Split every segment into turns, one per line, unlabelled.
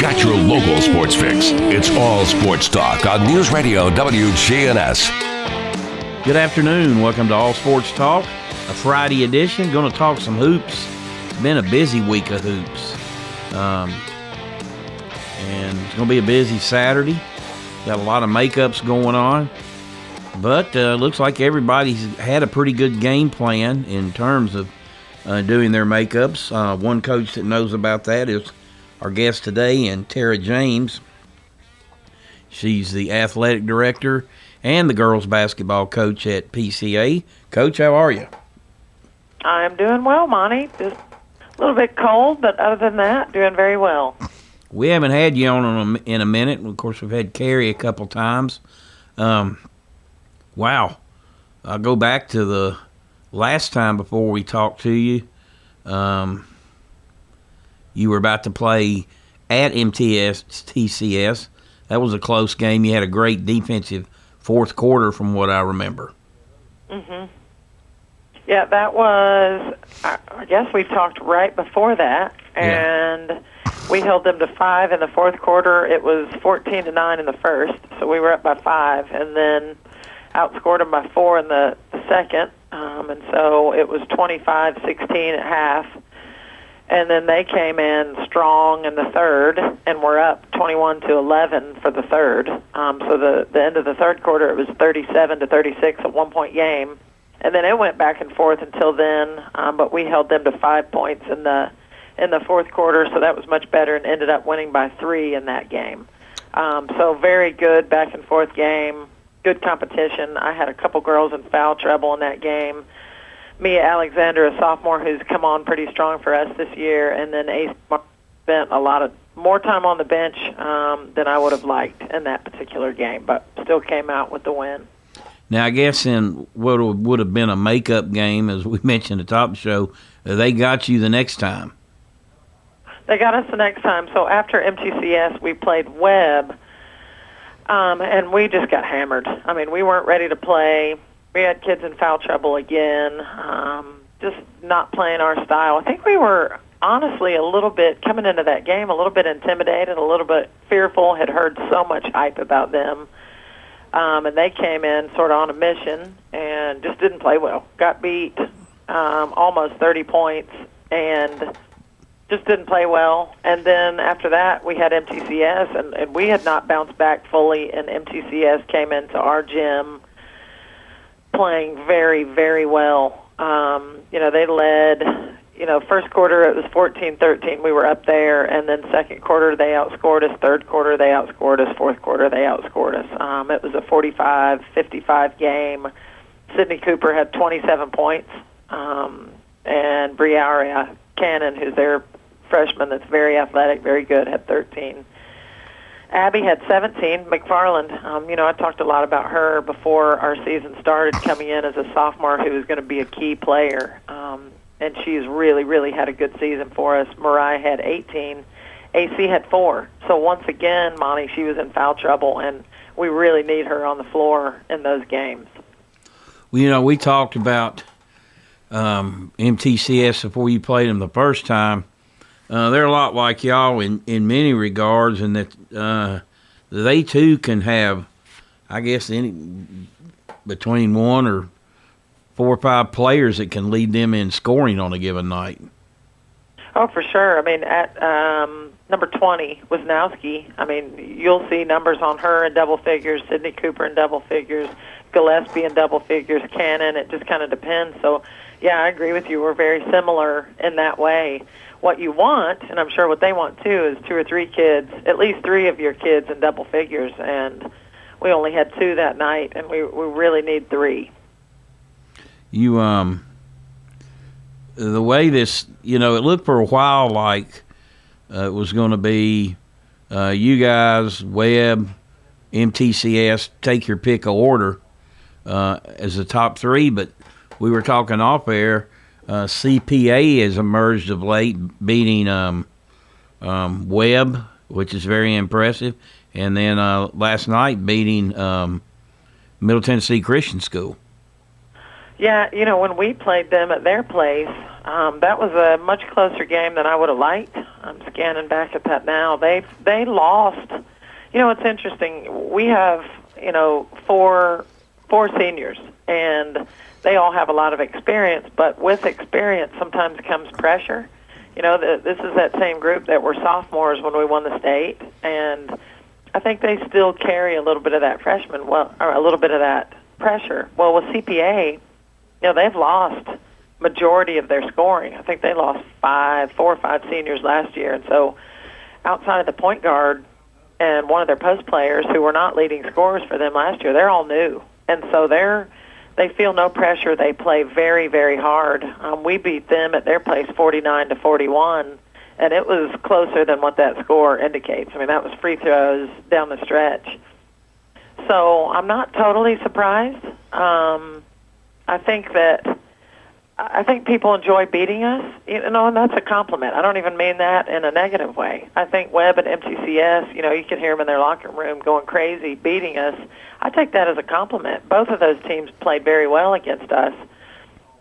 Got your local sports fix. It's all sports talk on News Radio WGNS.
Good afternoon. Welcome to All Sports Talk, a Friday edition. Going to talk some hoops. Been a busy week of hoops. Um, and it's going to be a busy Saturday. Got a lot of makeups going on. But uh, looks like everybody's had a pretty good game plan in terms of uh, doing their makeups. Uh, one coach that knows about that is our guest today, and Tara James. She's the athletic director and the girls basketball coach at PCA. Coach, how are you?
I'm doing well, Monty. Just a little bit cold, but other than that, doing very well.
We haven't had you on in a minute. Of course, we've had Carrie a couple times. Um, wow. I'll go back to the last time before we talked to you. Um, you were about to play at MTS TCS. That was a close game. You had a great defensive fourth quarter, from what I remember.
Mhm. Yeah, that was. I I guess we talked right before that, and we held them to five in the fourth quarter. It was fourteen to nine in the first, so we were up by five, and then outscored them by four in the, the second, um, and so it was twenty-five sixteen at half. And then they came in strong in the third, and we're up 21 to 11 for the third. Um, so the the end of the third quarter, it was 37 to 36 at one point game, and then it went back and forth until then. Um, but we held them to five points in the in the fourth quarter, so that was much better, and ended up winning by three in that game. Um, so very good back and forth game, good competition. I had a couple girls in foul trouble in that game. Mia Alexander, a sophomore who's come on pretty strong for us this year, and then Ace spent a lot of more time on the bench um, than I would have liked in that particular game, but still came out with the win.
Now, I guess in what would have been a makeup game, as we mentioned at the top of the show, uh, they got you the next time.
They got us the next time. So after MTCS, we played Webb, um, and we just got hammered. I mean, we weren't ready to play. We had kids in foul trouble again. Um, just not playing our style. I think we were honestly a little bit coming into that game, a little bit intimidated, a little bit fearful. Had heard so much hype about them, um, and they came in sort of on a mission and just didn't play well. Got beat um, almost 30 points and just didn't play well. And then after that, we had MTCS, and, and we had not bounced back fully. And MTCS came into our gym playing very, very well. Um, you know, they led. You know, first quarter it was 14-13. We were up there, and then second quarter they outscored us. Third quarter they outscored us. Fourth quarter they outscored us. Um, it was a 45-55 game. Sydney Cooper had 27 points, um, and Briaria Cannon, who's their freshman that's very athletic, very good, had 13. Abby had 17. McFarland, um, you know, I talked a lot about her before our season started, coming in as a sophomore who was going to be a key player. Um, and she's really, really had a good season for us. Mariah had 18. AC had four. So once again, Monty, she was in foul trouble, and we really need her on the floor in those games.
Well, you know, we talked about um, MTCS before you played them the first time. Uh, they're a lot like y'all in, in many regards, and that uh, they too can have, I guess, any between one or four or five players that can lead them in scoring on a given night.
Oh, for sure. I mean, at um, number 20, Wisnowski, I mean, you'll see numbers on her in double figures, Sydney Cooper in double figures, Gillespie in double figures, Cannon. It just kind of depends. So, yeah, I agree with you. We're very similar in that way. What you want, and I'm sure what they want too, is two or three kids, at least three of your kids in double figures. And we only had two that night, and we, we really need three.
You, um, the way this, you know, it looked for a while like uh, it was going to be uh, you guys, Webb, MTCS, take your pick of order uh, as the top three. But we were talking off air. Uh, CPA has emerged of late, beating um, um, Webb, which is very impressive, and then uh, last night beating um, Middle Tennessee Christian School.
Yeah, you know, when we played them at their place, um, that was a much closer game than I would have liked. I'm scanning back at that now. They they lost. You know, it's interesting. We have you know four four seniors, and they all have a lot of experience. But with experience, sometimes comes pressure. You know, the, this is that same group that were sophomores when we won the state, and I think they still carry a little bit of that freshman, well, or a little bit of that pressure. Well, with CPA, you know, they've lost majority of their scoring. I think they lost five, four or five seniors last year, and so outside of the point guard and one of their post players who were not leading scorers for them last year, they're all new, and so they're they feel no pressure. They play very, very hard. Um, we beat them at their place, forty-nine to forty-one, and it was closer than what that score indicates. I mean, that was free throws down the stretch. So I'm not totally surprised. Um, I think that I think people enjoy beating us, you know, and that's a compliment. I don't even mean that in a negative way. I think Webb and MTCS, you know, you can hear them in their locker room going crazy, beating us. I take that as a compliment. Both of those teams played very well against us.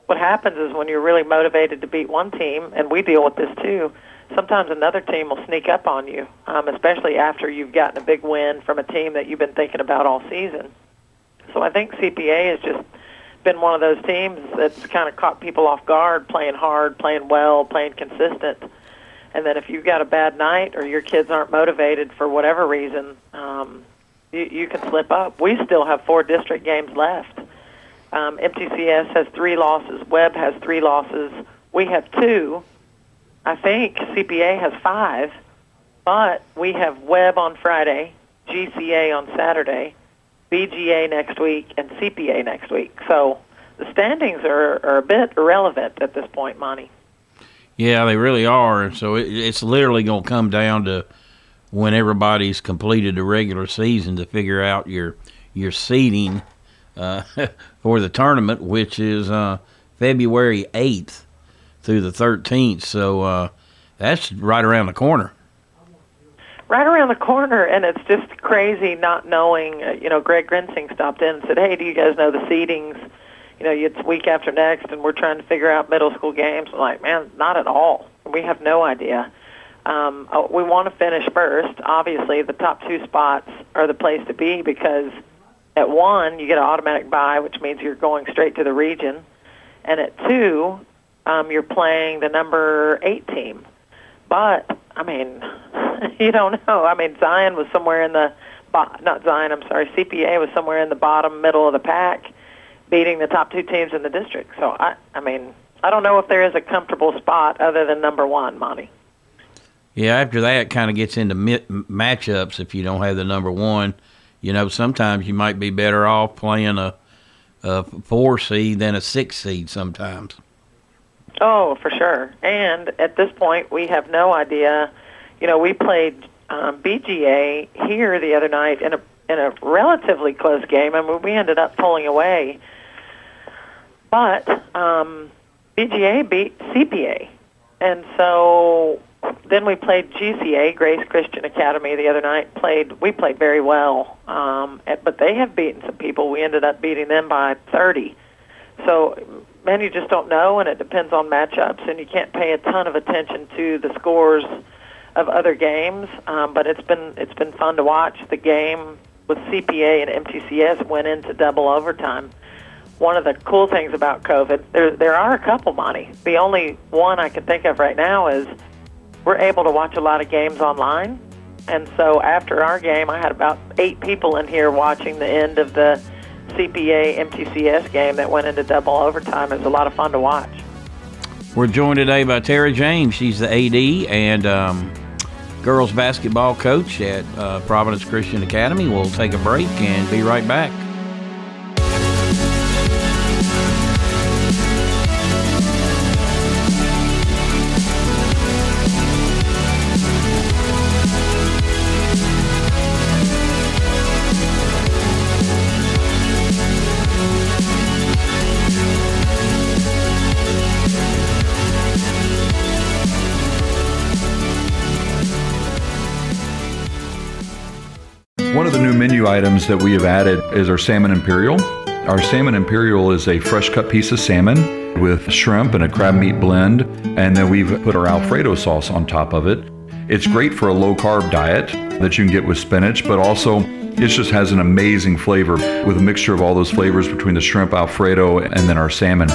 What happens is when you're really motivated to beat one team, and we deal with this too, sometimes another team will sneak up on you, um, especially after you've gotten a big win from a team that you've been thinking about all season. So I think CPA is just been one of those teams that's kind of caught people off guard, playing hard, playing well, playing consistent. And then if you've got a bad night or your kids aren't motivated for whatever reason, um, you, you can slip up. We still have four district games left. Um, MTCS has three losses. Webb has three losses. We have two. I think CPA has five, but we have Webb on Friday, GCA on Saturday, BGA next week, and CPA next week. So the standings are, are a bit irrelevant at this point, Monty.
Yeah, they really are. So it, it's literally going to come down to when everybody's completed the regular season to figure out your your seeding uh, for the tournament, which is uh, February eighth through the thirteenth. So uh, that's right around the corner
right around the corner, and it's just crazy not knowing. Uh, you know, Greg Grinsing stopped in and said, "Hey, do you guys know the seedings?" You know, it's week after next, and we're trying to figure out middle school games. I'm like, man, not at all. We have no idea. Um, oh, we want to finish first. Obviously, the top two spots are the place to be because at one you get an automatic bye, which means you're going straight to the region, and at two um, you're playing the number eight team. But I mean, you don't know. I mean, Zion was somewhere in the not Zion. I'm sorry, CPA was somewhere in the bottom middle of the pack, beating the top two teams in the district. So I, I mean, I don't know if there is a comfortable spot other than number one, Monty.
Yeah, after that, it kind of gets into matchups. If you don't have the number one, you know, sometimes you might be better off playing a, a four seed than a six seed. Sometimes.
Oh, for sure. And at this point, we have no idea. You know, we played um, BGA here the other night in a in a relatively close game. I mean, we ended up pulling away, but um, BGA beat CPA, and so then we played GCA, Grace Christian Academy, the other night. Played we played very well, um, but they have beaten some people. We ended up beating them by 30. So man, you just don't know, and it depends on matchups, and you can't pay a ton of attention to the scores of other games. Um, but it's been it's been fun to watch. The game with CPA and MTCS went into double overtime. one of the cool things about COVID, there there are a couple, Monty. The only one I can think of right now is we're able to watch a lot of games online. And so after our game, I had about eight people in here watching the end of the CPA MTCS game that went into double overtime. It was a lot of fun to watch.
We're joined today by Tara James. She's the AD and um, girls basketball coach at uh, Providence Christian Academy. We'll take a break and be right back.
Menu items that we have added is our Salmon Imperial. Our Salmon Imperial is a fresh cut piece of salmon with shrimp and a crab meat blend, and then we've put our Alfredo sauce on top of it. It's great for a low carb diet that you can get with spinach, but also it just has an amazing flavor with a mixture of all those flavors between the shrimp Alfredo and then our salmon.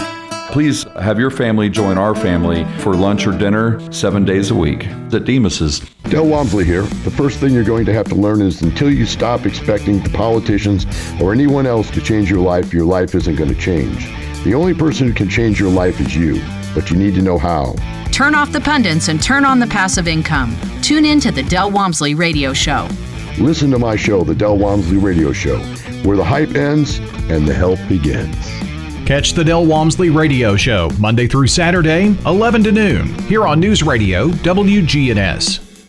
Please have your family join our family for lunch or dinner seven days a week at Demas's.
Del Walmsley here. The first thing you're going to have to learn is until you stop expecting the politicians or anyone else to change your life, your life isn't going to change. The only person who can change your life is you, but you need to know how.
Turn off the pundits and turn on the passive income. Tune in to the Del Walmsley Radio Show.
Listen to my show, The Del Walmsley Radio Show, where the hype ends and the help begins.
Catch the Del Walmsley Radio Show Monday through Saturday, 11 to noon, here on News Radio WGNS.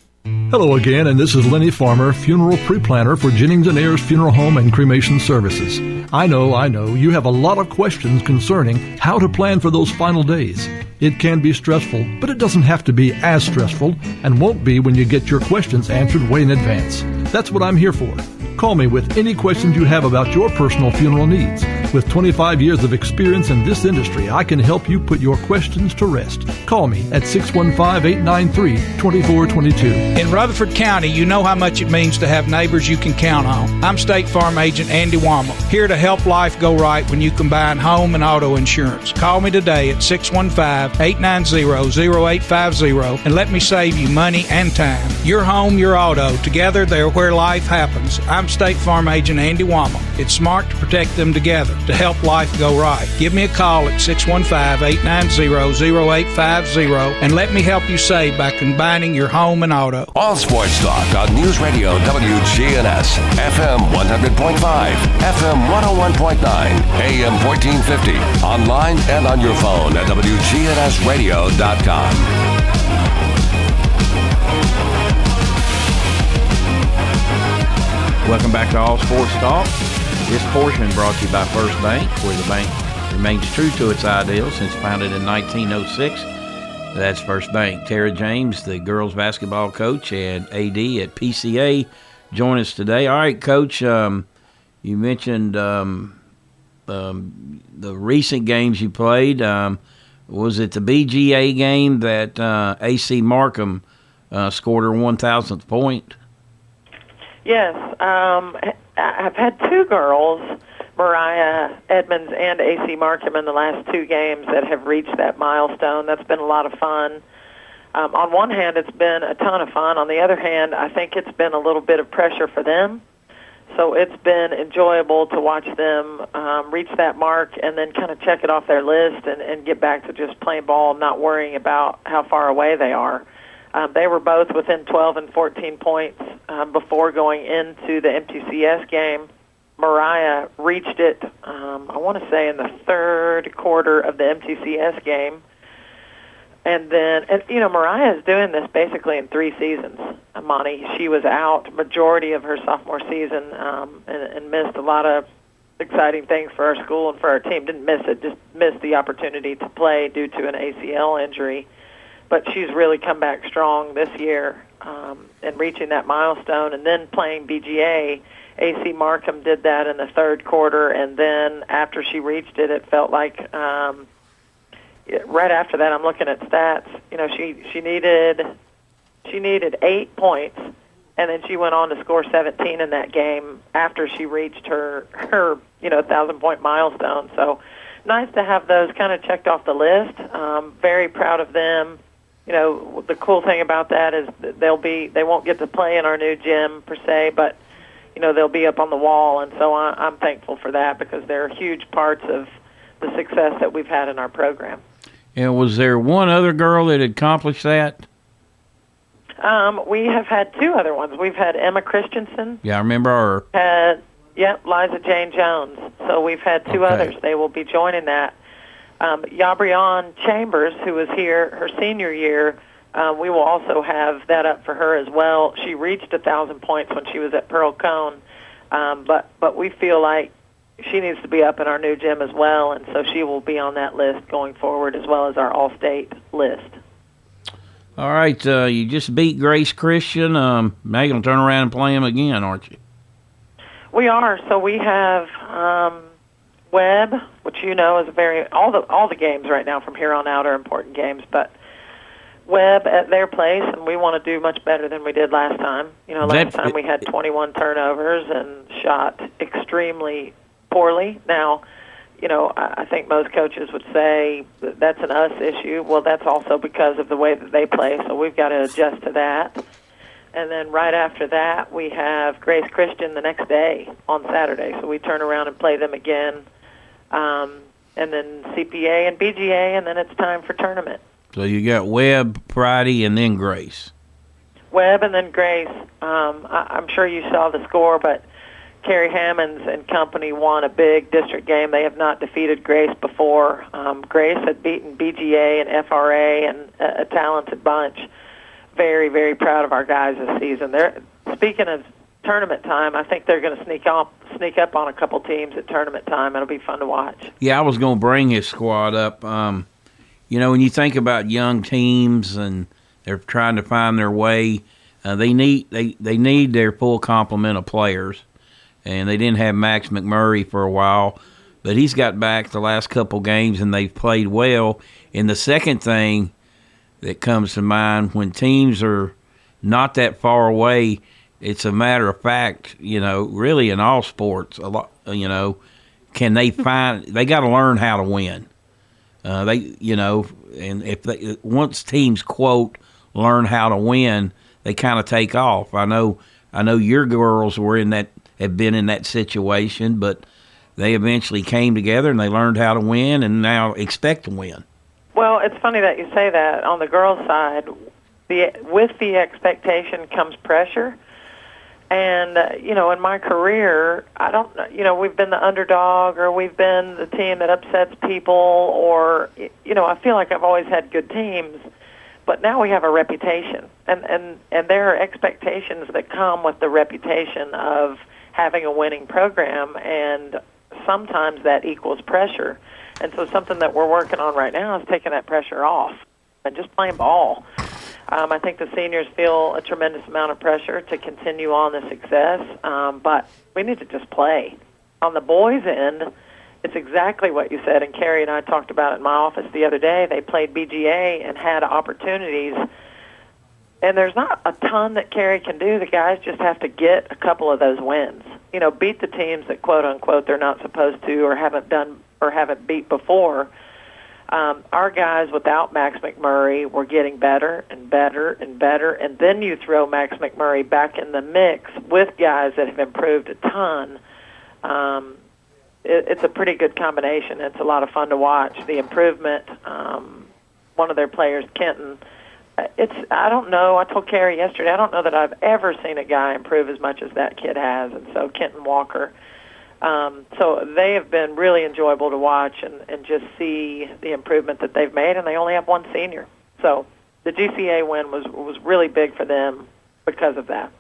Hello again, and this is Lenny Farmer, funeral pre-planner for Jennings and Ayers Funeral Home and Cremation Services. I know, I know, you have a lot of questions concerning how to plan for those final days. It can be stressful, but it doesn't have to be as stressful and won't be when you get your questions answered way in advance. That's what I'm here for. Call me with any questions you have about your personal funeral needs. With 25 years of experience in this industry, I can help you put your questions to rest. Call me at 615 893 2422.
In Rutherford County, you know how much it means to have neighbors you can count on. I'm State Farm Agent Andy Womack, here to help life go right when you combine home and auto insurance. Call me today at 615 890 0850 and let me save you money and time. Your home, your auto, together they're where life happens. I'm State Farm Agent Andy Womack. It's smart to protect them together to help life go right. Give me a call at 615-890-0850 and let me help you save by combining your home and auto.
All sports talk on News Radio WGNS, FM 100.5, FM 101.9, AM 1450, online and on your phone at WGNSradio.com.
Welcome back to All Sports Talk. This portion brought to you by First Bank, where the bank remains true to its ideals since founded in 1906. That's First Bank. Tara James, the girls basketball coach and AD at PCA, join us today. All right, Coach, um, you mentioned um, um, the recent games you played. Um, was it the BGA game that uh, AC Markham uh, scored her 1,000th point?
Yes, um, I've had two girls, Mariah Edmonds and AC Markham, in the last two games that have reached that milestone. That's been a lot of fun. Um, on one hand, it's been a ton of fun. On the other hand, I think it's been a little bit of pressure for them. So it's been enjoyable to watch them um, reach that mark and then kind of check it off their list and, and get back to just playing ball, not worrying about how far away they are. Um, they were both within 12 and 14 points um, before going into the MTCS game. Mariah reached it, um, I want to say, in the third quarter of the MTCS game. And then, and, you know, Mariah is doing this basically in three seasons. Monty, she was out majority of her sophomore season um, and, and missed a lot of exciting things for our school and for our team. Didn't miss it, just missed the opportunity to play due to an ACL injury but she's really come back strong this year um, and reaching that milestone. And then playing BGA, AC Markham did that in the third quarter, and then after she reached it, it felt like um, right after that. I'm looking at stats. You know, she she needed she needed eight points, and then she went on to score 17 in that game after she reached her her you know thousand point milestone. So nice to have those kind of checked off the list. Um, very proud of them. You know, the cool thing about that is that they'll be they won't get to play in our new gym per se, but you know they'll be up on the wall, and so I, I'm thankful for that because they're huge parts of the success that we've had in our program.
And was there one other girl that accomplished that?
Um, we have had two other ones. We've had Emma Christensen.
Yeah, I remember her.
Had yep, Liza Jane Jones. So we've had two
Okay.
others. They will be joining that. Um, Yabrion Chambers, who was here her senior year, uh, we will also have that up for her as well. She reached a thousand points when she was at Pearl-Cohn, um, but but we feel like she needs to be up in our new gym as well, and so she will be on that list going forward as well as our all-state list.
All right, uh, you just beat Grace Christian. Um, now you're gonna turn around and play him again, aren't you?
We are. So we have um, Webb, which you know is a very all the all the games right now from here on out are important games, but Webb at their place, and we want to do much better than we did last time. You know, last
That-
time we had 21 turnovers and shot extremely poorly. Now, you know, I I think most coaches would say that that's an us issue. Well, that's also because of the way that they play, so we've got to adjust to that. And then right after that, we have Grace Christian the next day on Saturday. So we turn around and play them again. Um, and then CPA and BGA, and then it's time for tournament.
So you got Webb Friday and then Grace.
Webb and then Grace. Um, I, I'm sure you saw the score, but Carrie Hammonds and company won a big district game. They have not defeated Grace before. Um, Grace had beaten BGA and FRA and a, a talented bunch. Very, very proud of our guys this season. They're speaking of tournament time. I think they're going to sneak up, sneak up on a couple teams at tournament time. It'll be fun to watch.
Yeah, I was gonna bring his squad up. Um, you know, when you think about young teams and they're trying to find their way, uh, they need they they need their full complement of players, and they didn't have Max McMurray for a while, but he's got back the last couple games and they've played well. And the second thing that comes to mind when teams are not that far away, it's a matter of fact, you know, really in all sports, a lot, you know, can they find? They got to learn how to win. Uh, they, you know, and if they once teams quote learn how to win, they kind of take off. I know, I know your girls were in that have been in that situation, but they eventually came together and they learned how to win, and now expect to win.
Well, it's funny that you say that. On the girls' side, the with the expectation comes pressure. And uh, you know, in my career, I don't, you know, we've been the underdog, or we've been the team that upsets people, or you know, I feel like I've always had good teams, but now we have a reputation, and and and there are expectations that come with the reputation of having a winning program, and sometimes that equals pressure. And so something that we're working on right now is taking that pressure off and just playing ball. Um, I think the seniors feel a tremendous amount of pressure to continue on the success, um, but we need to just play. On the boys' end, it's exactly what you said, and Carrie and I talked about it in my office the other day. They played BGA and had opportunities, and there's not a ton that Carrie can do. The guys just have to get a couple of those wins. You know, beat the teams that quote unquote they're not supposed to or haven't done or haven't beat before um, our guys without Max McMurray were getting better and better and better. And then you throw Max McMurray back in the mix with guys that have improved a ton. Um, it, it's a pretty good combination. It's a lot of fun to watch. The improvement. Um, one of their players, Kenton. uh, It's I don't know. I told Carrie yesterday. I don't know that I've ever seen a guy improve as much as that kid has. And so Kenton Walker. Um, so they have been really enjoyable to watch and, and just see the improvement that they've made, and they only have one senior. So the GCA win was was really big for them because of that.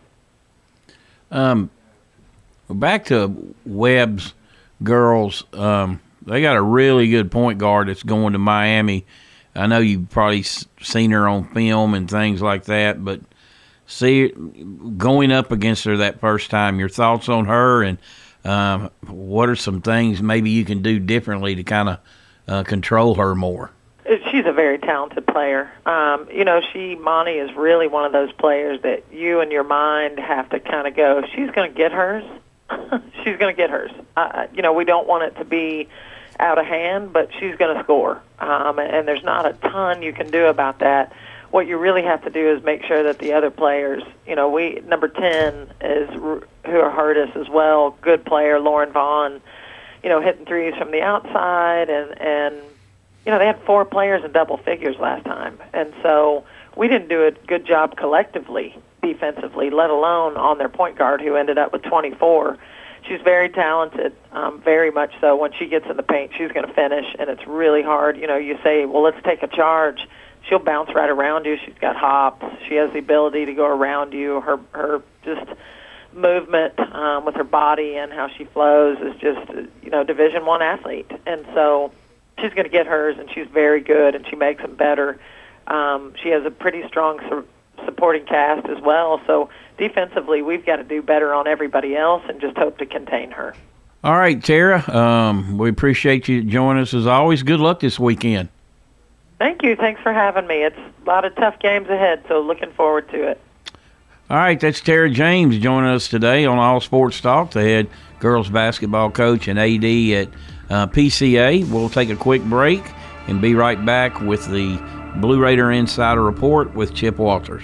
Um, back to Webb's girls. Um, they got a really good point guard that's going to Miami. I know you've probably seen her on film and things like that, but see going up against her that first time. Your thoughts on her and um, what are some things maybe you can do differently to kind of uh, control her more?
She's a very talented player. Um, you know, she Monty is really one of those players that you in your mind have to kind of go. She's going to get hers. she's going to get hers. Uh, you know, we don't want it to be out of hand, but she's going to score. Um, and there's not a ton you can do about that. What you really have to do is make sure that the other players, you know, we number ten is who hurt us as well. Good player, Lauren Vaughn, you know, hitting threes from the outside, and and you know they had four players in double figures last time, and so we didn't do a good job collectively defensively, let alone on their point guard who ended up with 24 she's very talented, um, very much so. When she gets in the paint, she's going to finish, and it's really hard. You know, you say, well, let's take a charge. She'll bounce right around you. She's got hops. She has the ability to go around you. Her her just movement um, with her body and how she flows is just you know Division One athlete, and so she's going to get hers, and she's very good, and she makes them better. Um, she has a pretty strong su- supporting cast as well, so defensively, we've got to do better on everybody else and just hope to contain her.
All right, Tara. Um, we appreciate you joining us as always. Good luck this weekend.
Thank you. Thanks for having me. It's a lot of tough games ahead, so looking forward to it.
All right, that's Tara James joining us today on All Sports Talk, the head girls basketball coach and AD at uh, PCA. We'll take a quick break and be right back with the Blue Raider Insider Report with Chip Walters.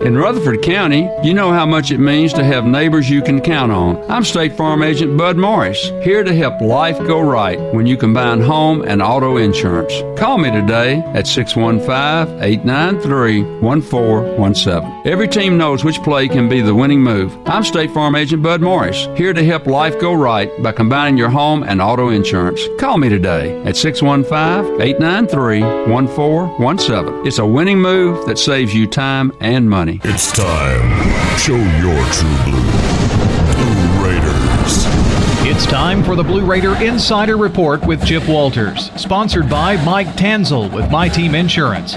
In Rutherford County, you know how much it means to have neighbors you can count on. I'm State Farm Agent Bud Morris, here to help life go right when you combine home and auto insurance. Call me today at 615 893 1417. Every team knows which play can be the winning move. I'm State Farm Agent Bud Morris, here to help life go right by combining your home and auto insurance. Call me today at 615 893 1417. It's a winning move that saves you time and money.
It's time. Show your true blue. Blue Raiders.
It's time for the Blue Raider Insider Report with Chip Walters, sponsored by Mike Tanzel with My Team Insurance,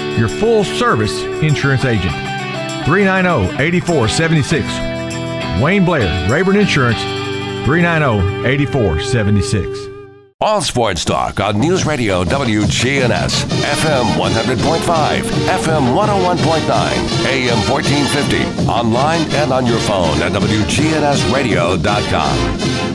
your full service insurance agent. 390 8476. Wayne Blair, Rayburn Insurance, 390 8476.
All Sports Talk on News Radio WGNS, FM 100.5, FM 101.9, AM 1450, online and on your phone at WGNSradio.com.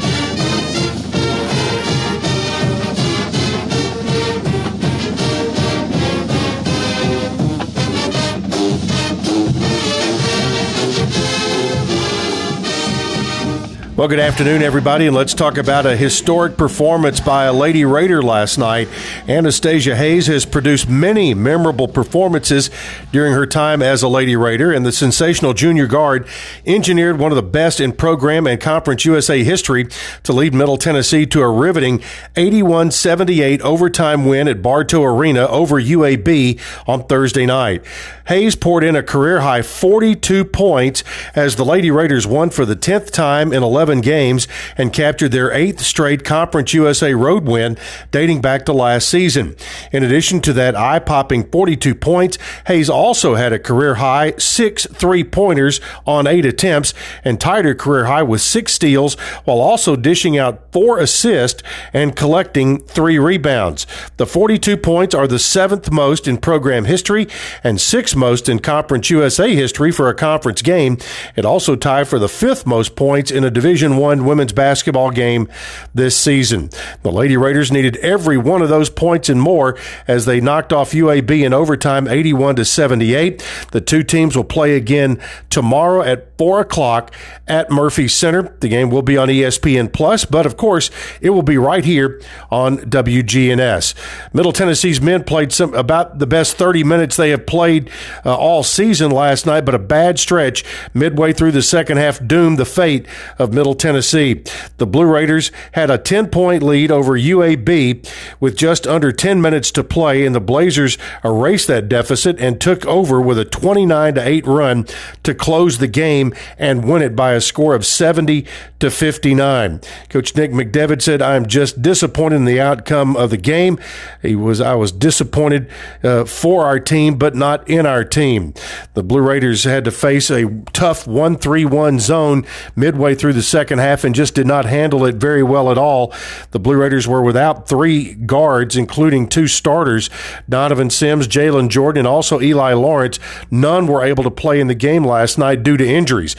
Well, good afternoon, everybody, and let's talk about a historic performance by a Lady Raider last night. Anastasia Hayes has produced many memorable performances during her time as a Lady Raider, and the sensational junior guard engineered one of the best in program and Conference USA history to lead Middle Tennessee to a riveting 81 78 overtime win at Bartow Arena over UAB on Thursday night. Hayes poured in a career high 42 points as the Lady Raiders won for the 10th time in 11 11 games and captured their eighth straight Conference USA road win dating back to last season. In addition to that eye popping 42 points, Hayes also had a career high six three pointers on eight attempts and tied her career high with six steals while also dishing out four assists and collecting three rebounds. The 42 points are the seventh most in program history and sixth most in Conference USA history for a conference game. It also tied for the fifth most points in a Division One women's basketball game this season. The Lady Raiders needed every one of those points and more as they knocked off UAB in overtime 81 to 78. The two teams will play again tomorrow at 4 o'clock at Murphy Center. The game will be on ESPN Plus, but of course, it will be right here on WGNS. Middle Tennessee's men played some about the best 30 minutes they have played uh, all season last night, but a bad stretch midway through the second half doomed the fate of Middle Tennessee. The Blue Raiders had a 10 point lead over UAB with just under 10 minutes to play, and the Blazers erased that deficit and took over with a 29 to 8 run to close the game and win it by a score of 70 to 59. Coach Nick McDevitt said, "I'm just disappointed in the outcome of the game. He was I was disappointed uh, for our team, but not in our team. The Blue Raiders had to face a tough 1-3-1 zone midway through the second half and just did not handle it very well at all. The Blue Raiders were without three guards, including two starters, Donovan Sims, Jalen Jordan, and also Eli Lawrence. None were able to play in the game last night due to injuries.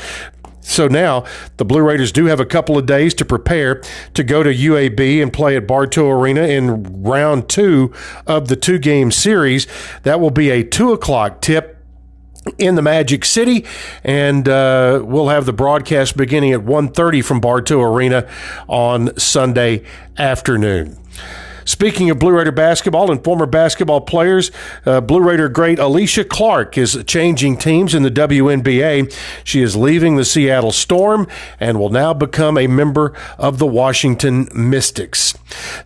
So now the Blue Raiders do have a couple of days to prepare to go to UAB and play at Bartow Arena in round two of the two game series. That will be a two o'clock tip in the Magic City, and uh, we'll have the broadcast beginning at 1.30 from Bartow Arena on Sunday afternoon. Speaking of Blue Raider basketball and former basketball players, uh, Blue Raider great Alysha Clark is changing teams in the WNBA. She is leaving the Seattle Storm and will now become a member of the Washington Mystics.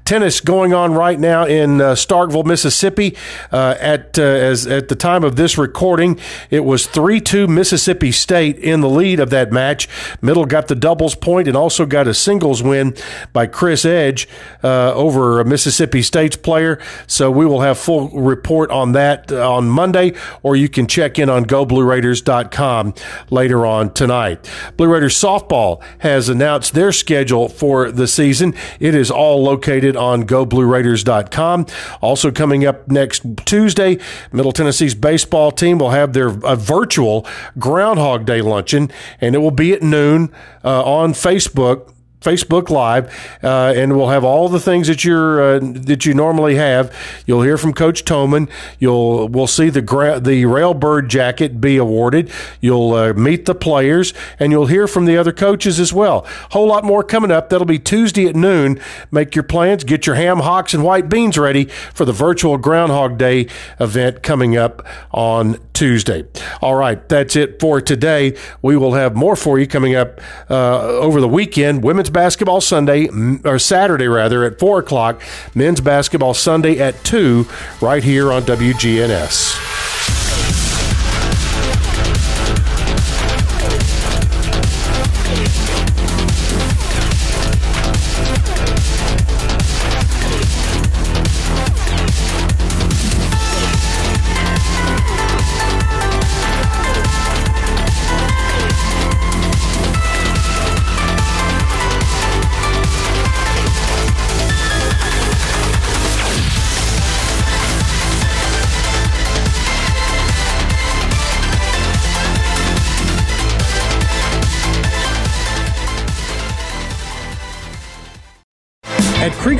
Tennis going on right now in uh, Starkville, Mississippi. Uh, at uh, as at the time of this recording, it was three two Mississippi State in the lead of that match. Middle got the doubles point and also got a singles win by Chris Edge uh, over Mississippi. Mississippi State's player. So we will have full report on that uh, on Monday, or you can check in on GoBlueRaiders.com later on tonight. Blue Raiders softball has announced their schedule for the season. It is all located on GoBlueRaiders.com. Also coming up next Tuesday, Middle Tennessee's baseball team will have their a virtual Groundhog Day luncheon, and it will be at noon uh, on Facebook Facebook Live, uh, and we'll have all the things that you're uh, that you normally have. You'll hear from Coach Toman. You'll we'll see the gra- the Railbird jacket be awarded. You'll uh, meet the players, and you'll hear from the other coaches as well. Whole lot more coming up. That'll be Tuesday at noon. Make your plans. Get your ham hocks and white beans ready for the virtual Groundhog Day event coming up on Tuesday. All right, that's it for today. We will have more for you coming up uh, over the weekend. Women's basketball Sunday, or Saturday rather, at 4 o'clock. Men's basketball Sunday at 2, right here on WGNS.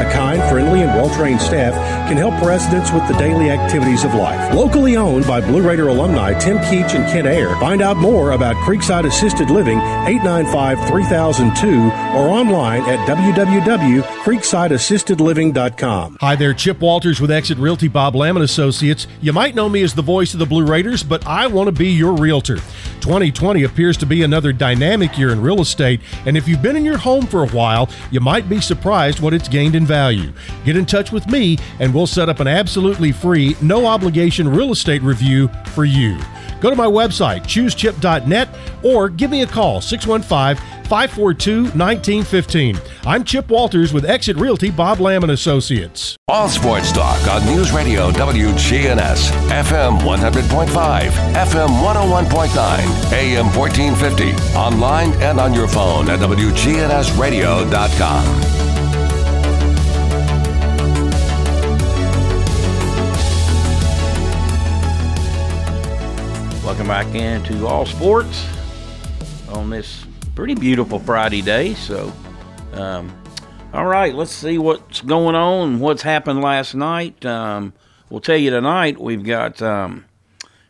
A kind, friendly, and well trained staff can help residents with the daily activities of life. Locally owned by Blue Raider alumni Tim Keach and Kent Ayer. Find out more about Creekside Assisted Living 895 3002 or online at www.creeksideassistedliving.com. Hi there, Chip Walters with Exit Realty Bob Lamb and Associates. You might know me as the voice of the Blue Raiders, but I want to be your realtor. 2020 appears to be another dynamic year in real estate, and if you've been in your home for a while, you might be surprised what it's gained in value. Get in touch with me, and we'll set up an absolutely free, no obligation real estate review for you. Go to my website, choosechip.net, or give me a call, 615 542 1915. I'm Chip Walters with Exit Realty Bob Lamb and Associates.
All sports talk on News Radio WGNS, FM 100.5, FM 101.9, AM 1450, online and on your phone at WGNSradio.com.
Welcome back into All Sports on this pretty beautiful Friday day. So, um, all right, let's see what's going on, what's happened last night. Um, we'll tell you tonight we've got um,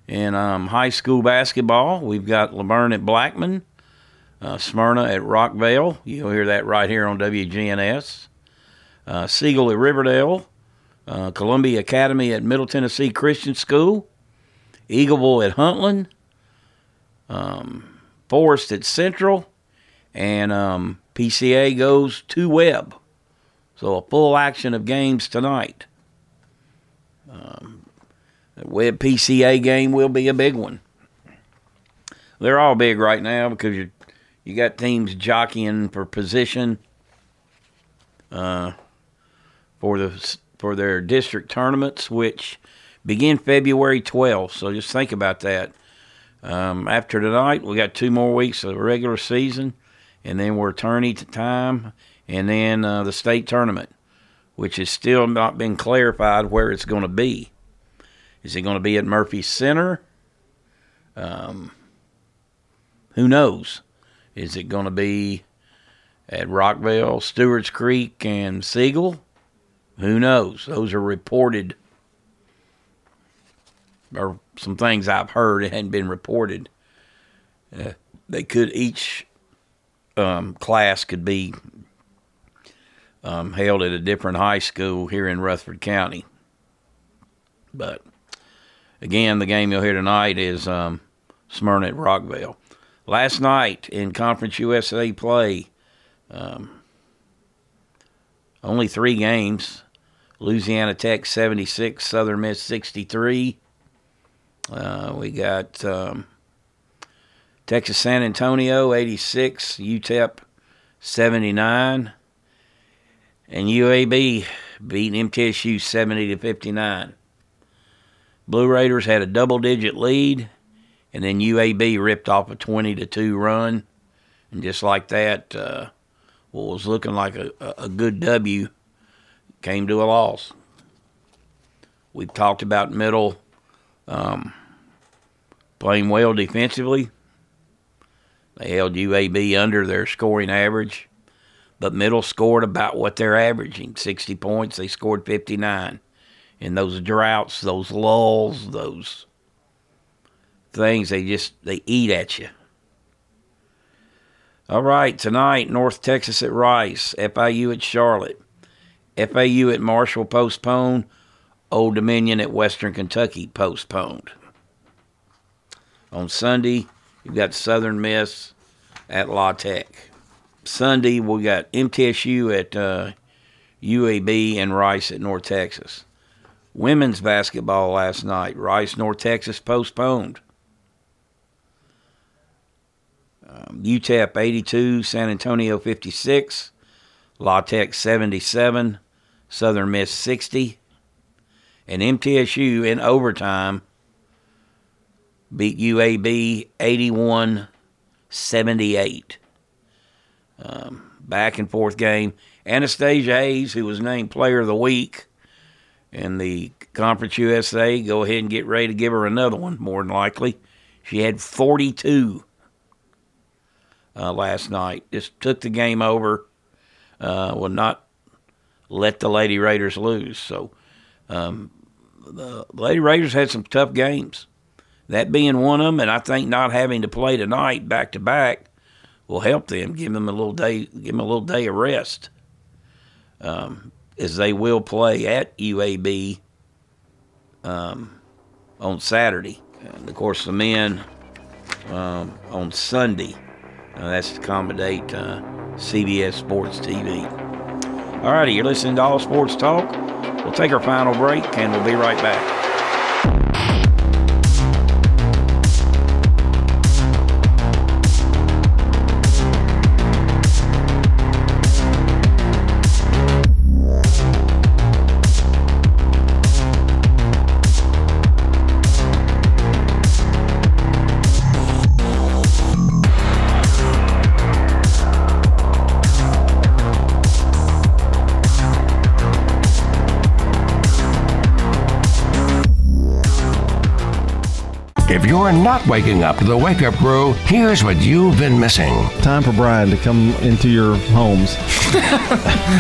in um, high school basketball, we've got LaVergne at Blackman, uh, Smyrna at Rockvale. You'll hear that right here on WGNS. Uh, Siegel at Riverdale, uh, Columbia Academy at Middle Tennessee Christian School. Eagleville at Huntland, um, Forest at Central, and um, PCA goes to Webb. So a full action of games tonight. Um, the Webb PCA game will be a big one. They're all big right now because you you got teams jockeying for position uh, for the for their district tournaments, which begin February 12th. So just think about that. Um, after tonight, we got two more weeks of regular season, and then we're tourney to time, and then uh, the state tournament, which has still not been clarified where it's going to be. Is it going to be at Murphy Center? Um, who knows? Is it going to be at Rockvale, Stewart's Creek, and Siegel? Who knows? Those are reported or some things I've heard it hadn't been reported. Uh, they could each um, class could be um, held at a different high school here in Rutherford County. But again, the game you'll hear tonight is um, Smyrna at Rockvale. Last night in Conference USA play, um, only three games. Louisiana Tech 76, Southern Miss 63. Uh, we got um, Texas San Antonio 86, UTEP 79, and UAB beating MTSU 70 to 59. Blue Raiders had a double-digit lead, and then UAB ripped off a 20 to two run, and just like that, uh, what was looking like a, a good W came to a loss. We've talked about middle. Um, playing well defensively. They held UAB under their scoring average, but Middle scored about what they're averaging 60 points. They scored 59. In those droughts, those lulls, those things, they just they eat at you. All right, tonight, North Texas at Rice, FIU at Charlotte, FAU at Marshall postponed, Old Dominion at Western Kentucky postponed. On Sunday, you've got Southern Miss at La Tech. Sunday, we got MTSU at uh, UAB and Rice at North Texas. Women's basketball last night, Rice, North Texas postponed. Um, UTEP 82, San Antonio 56, La Tech 77, Southern Miss 60, and MTSU in overtime beat UAB 81 78. Um, back and forth game. Anastasia Hayes, who was named Player of the Week in the Conference USA, go ahead and get ready to give her another one, more than likely. She had 42 uh, last night. Just took the game over. Uh, will not let the Lady Raiders lose. So um, the Lady Raiders had some tough games that being one of them, and I think not having to play tonight back to back will help them. Give them a little day, give them a little day of rest. Um, is they will play at UAB um, on Saturday. And of course, the men um, on Sunday. Uh, that's to accommodate uh, CBS Sports TV. All righty, you're listening to All Sports Talk. We'll take our final break and we'll be right back.
You're not waking up to the wake up crew, here's what you've been missing.
Time for Brian to come into your homes.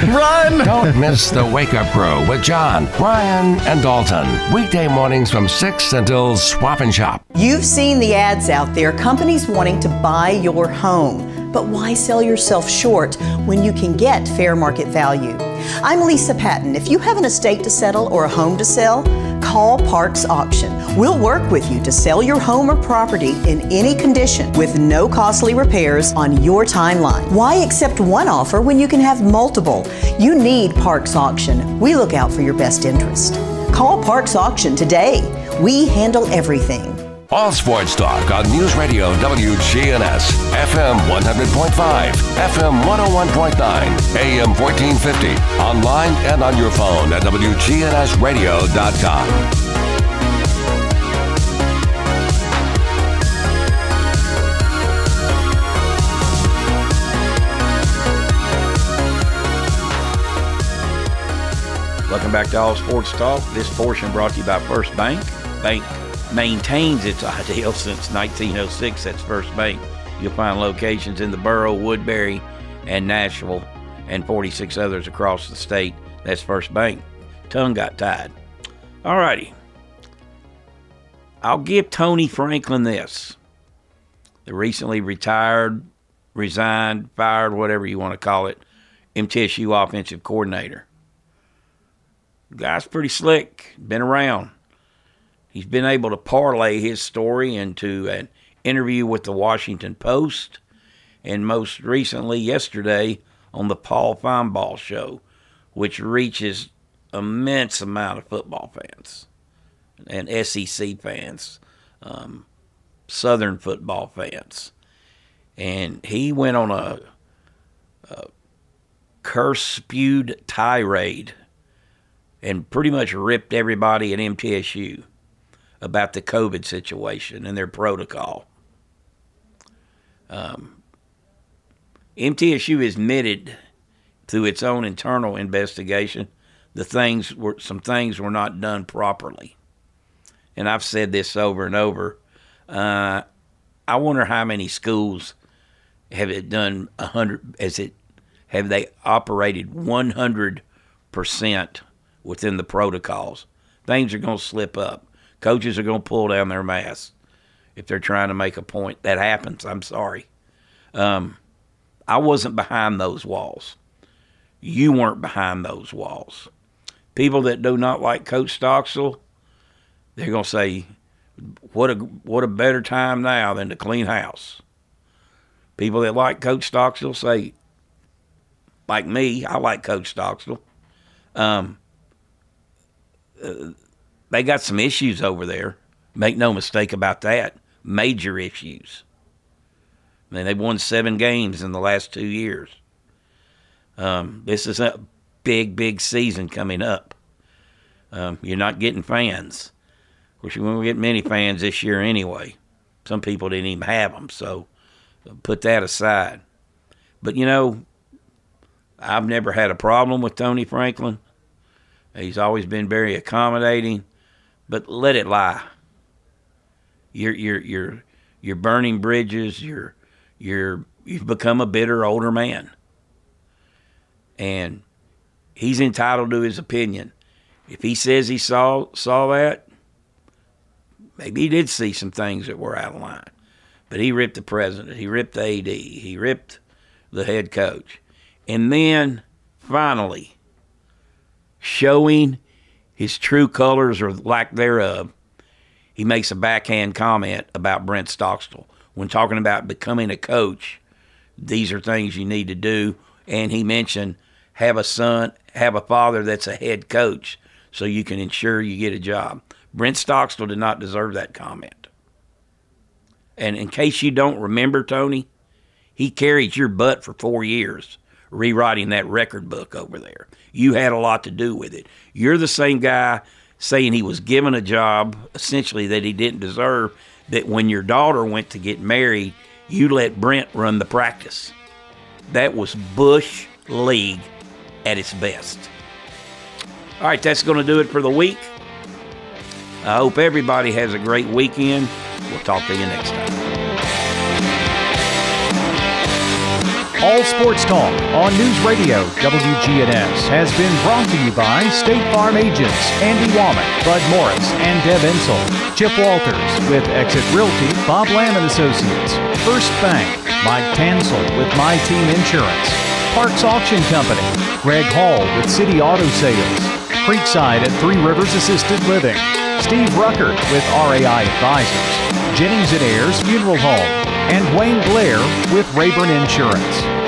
Run! Don't miss the wake up crew with John, Brian, and Dalton. Weekday mornings from 6 until swap and shop.
You've seen the ads out there, companies wanting to buy your home. But why sell yourself short when you can get fair market value? I'm Lisa Patton. If you have an estate to settle or a home to sell, call Parks Auction. We'll work with you to sell your home or property in any condition with no costly repairs on your timeline. Why accept one offer when you can have multiple? You need Parks Auction. We look out for your best interest. Call Parks Auction today. We handle everything.
All sports talk on News Radio WGNS, FM 100.5, FM 101.9, AM 1450, online and on your phone at WGNSradio.com.
Welcome back to All Sports Talk. This portion brought to you by First Bank. Bank maintains its ideal since 1906. That's First Bank. You'll find locations in the borough, Woodbury, and Nashville, and 46 others across the state. That's First Bank. Tongue got tied. All righty. I'll give Tony Franklin this. The recently retired, resigned, fired, whatever you want to call it, MTSU offensive coordinator. Guy's pretty slick, been around. He's been able to parlay his story into an interview with the Washington Post, and most recently, yesterday, on the Paul Finebaum Show, which reaches immense amount of football fans and SEC fans, um, Southern football fans, and he went on a, a curse spewed tirade and pretty much ripped everybody at MTSU about the COVID situation and their protocol. Um, MTSU admitted through its own internal investigation the things were some things were not done properly, and I've said this over and over. Uh, I wonder how many schools have it done hundred as it have they operated one hundred percent within the protocols. Things are going to slip up. Coaches are going to pull down their masks if they're trying to make a point. That happens. I'm sorry. Um, I wasn't behind those walls. You weren't behind those walls. People that do not like Coach Stockstill, they're going to say, "What a what a better time now than to clean house." People that like Coach Stockstill say, like me, I like Coach Stockstill. Um, uh, they got some issues over there. Make no mistake about that. Major issues. I mean, they've won seven games in the last two years. Um, this is a big, big season coming up. Um, you're not getting fans. Of course, you won't get many fans this year anyway. Some people didn't even have them, so put that aside. But you know, I've never had a problem with Tony Franklin. He's always been very accommodating, but let it lie. You're you're you're you're burning bridges. You're you're you've become a bitter older man, and he's entitled to his opinion. If he says he saw saw that, maybe he did see some things that were out of line. But he ripped the president. He ripped the AD. He ripped the head coach, and then finally showing his true colors or lack thereof, he makes a backhand comment about Brent Stockstill when talking about becoming a coach. These are things you need to do, and he mentioned have a son, have a father that's a head coach, so you can ensure you get a job. Brent Stockstill did not deserve that comment. And in case you don't remember, Tony, he carried your butt for four years rewriting that record book over there. You had a lot to do with it. You're the same guy saying he was given a job essentially that he didn't deserve. That when your daughter went to get married, you let Brent run the practice. That was Bush League at its best. All right, that's going to do it for the week. I hope everybody has a great weekend. We'll talk to you next time.
All Sports Talk on News Radio WGNS has been brought to you by State Farm agents Andy Womack, Bud Morris, and Deb Insel. Chip Walters with Exit Realty, Bob Lamb and Associates. First Bank, Mike Tansel with My Team Insurance. Parks Auction Company, Greg Hall with City Auto Sales. Creekside at Three Rivers Assisted Living. Steve Ruckert with RAI Advisors. Jennings and Ayers Funeral Home and Wayne Blair with Rayburn Insurance.